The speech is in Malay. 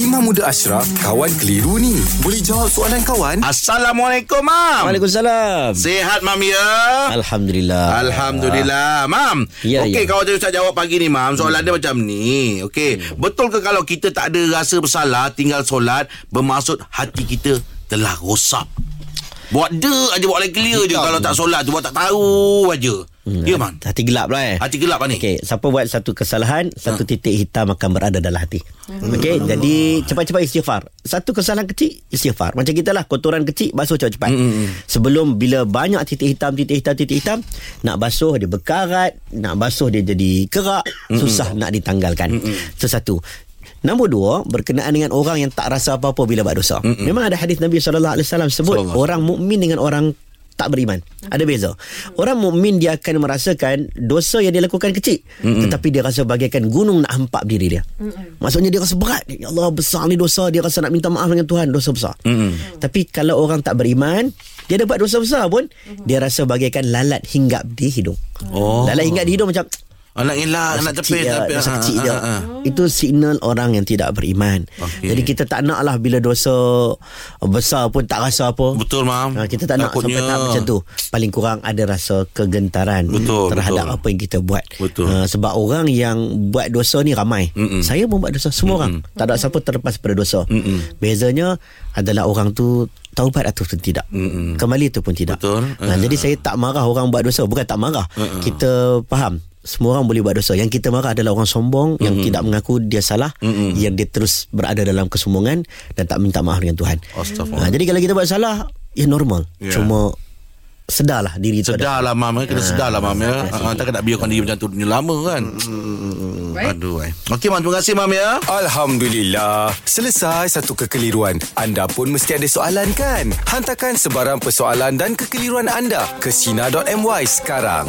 Imam Muda Ashraf, kawan keliru ni. Boleh jawab soalan kawan? Assalamualaikum, Mam. Waalaikumsalam. Sehat, Mam, ya? Alhamdulillah. Alhamdulillah. Mam, Ya, okey, ya. kawan saya Ustaz jawab pagi ni, Mam. Soalan dia macam ni. Okey, betul ke kalau kita tak ada rasa bersalah, tinggal solat, bermaksud hati kita telah rosak? Buat de aja buat lagi clear je kalau tak solat tu buat tak tahu aja. Hmm. Ya, Man. Hati gelap lah eh. Hati gelap lah ni. Okey, siapa buat satu kesalahan, satu titik hitam akan berada dalam hati. Hmm. Okey, jadi cepat-cepat istighfar. Satu kesalahan kecil, istighfar. Macam kita lah, kotoran kecil, basuh cepat-cepat. Hmm, Sebelum bila banyak titik hitam, titik hitam, titik hitam, nak basuh dia berkarat, nak basuh dia jadi kerak, Hmm, susah nak ditanggalkan. Itu satu. Nombor dua, berkenaan dengan orang yang tak rasa apa-apa bila buat dosa. Memang ada hadis Nabi SAW sebut, Sallallahu. orang mukmin dengan orang tak beriman. Ada beza. Orang mukmin dia akan merasakan dosa yang dia lakukan kecil, Mm-mm. tetapi dia rasa bagaikan gunung nak hempap diri dia. Mm-mm. Maksudnya dia rasa berat. Ya Allah besar ni dosa, dia rasa nak minta maaf dengan Tuhan, dosa besar. Mm-mm. Tapi kalau orang tak beriman, dia ada buat dosa besar pun, mm-hmm. dia rasa bagaikan lalat hinggap di hidung. Oh. Lalat hinggap di hidung macam Anak elak, anak tepis. tapi- dosa ha, kecil ha, dia. ha, ha. Itu signal orang yang tidak beriman. Okey. Jadi kita tak nak lah bila dosa besar pun tak rasa apa. Betul, Mam. Ha, kita tak nak Takutnya- sampai tahap macam tu. Paling kurang ada rasa kegentaran Betul, terhadap betul. apa yang kita buat. Betul. Ha, sebab orang yang buat dosa ni ramai. Mm-mm. Saya pun buat dosa semua orang. Tak ada siapa terlepas pada dosa. Mm-mm. Bezanya adalah orang tu taubat atau tidak. Mm-mm. Kembali tu pun tidak. Betul. Ha, jadi saya tak marah orang buat dosa. Bukan tak marah. Kita faham semua orang boleh buat dosa. Yang kita marah adalah orang sombong yang tidak mengaku dia salah, Mm-mm. yang dia terus berada dalam kesombongan dan tak minta maaf dengan Tuhan. Astagfirullah. Ha, jadi kalau kita buat salah, ya normal. Ya. Cuma sedarlah diri tu ada. Sedar lah mam eh. Kena sedar lah mam ya ha, Takkan nak biarkan diri macam tu Dunia lama kan Baik. Aduh eh. Okey mam Terima kasih mam ya Alhamdulillah. Selesai satu kekeliruan. Anda pun mesti ada soalan kan? Hantarkan sebarang persoalan dan kekeliruan anda ke Sina.my sekarang.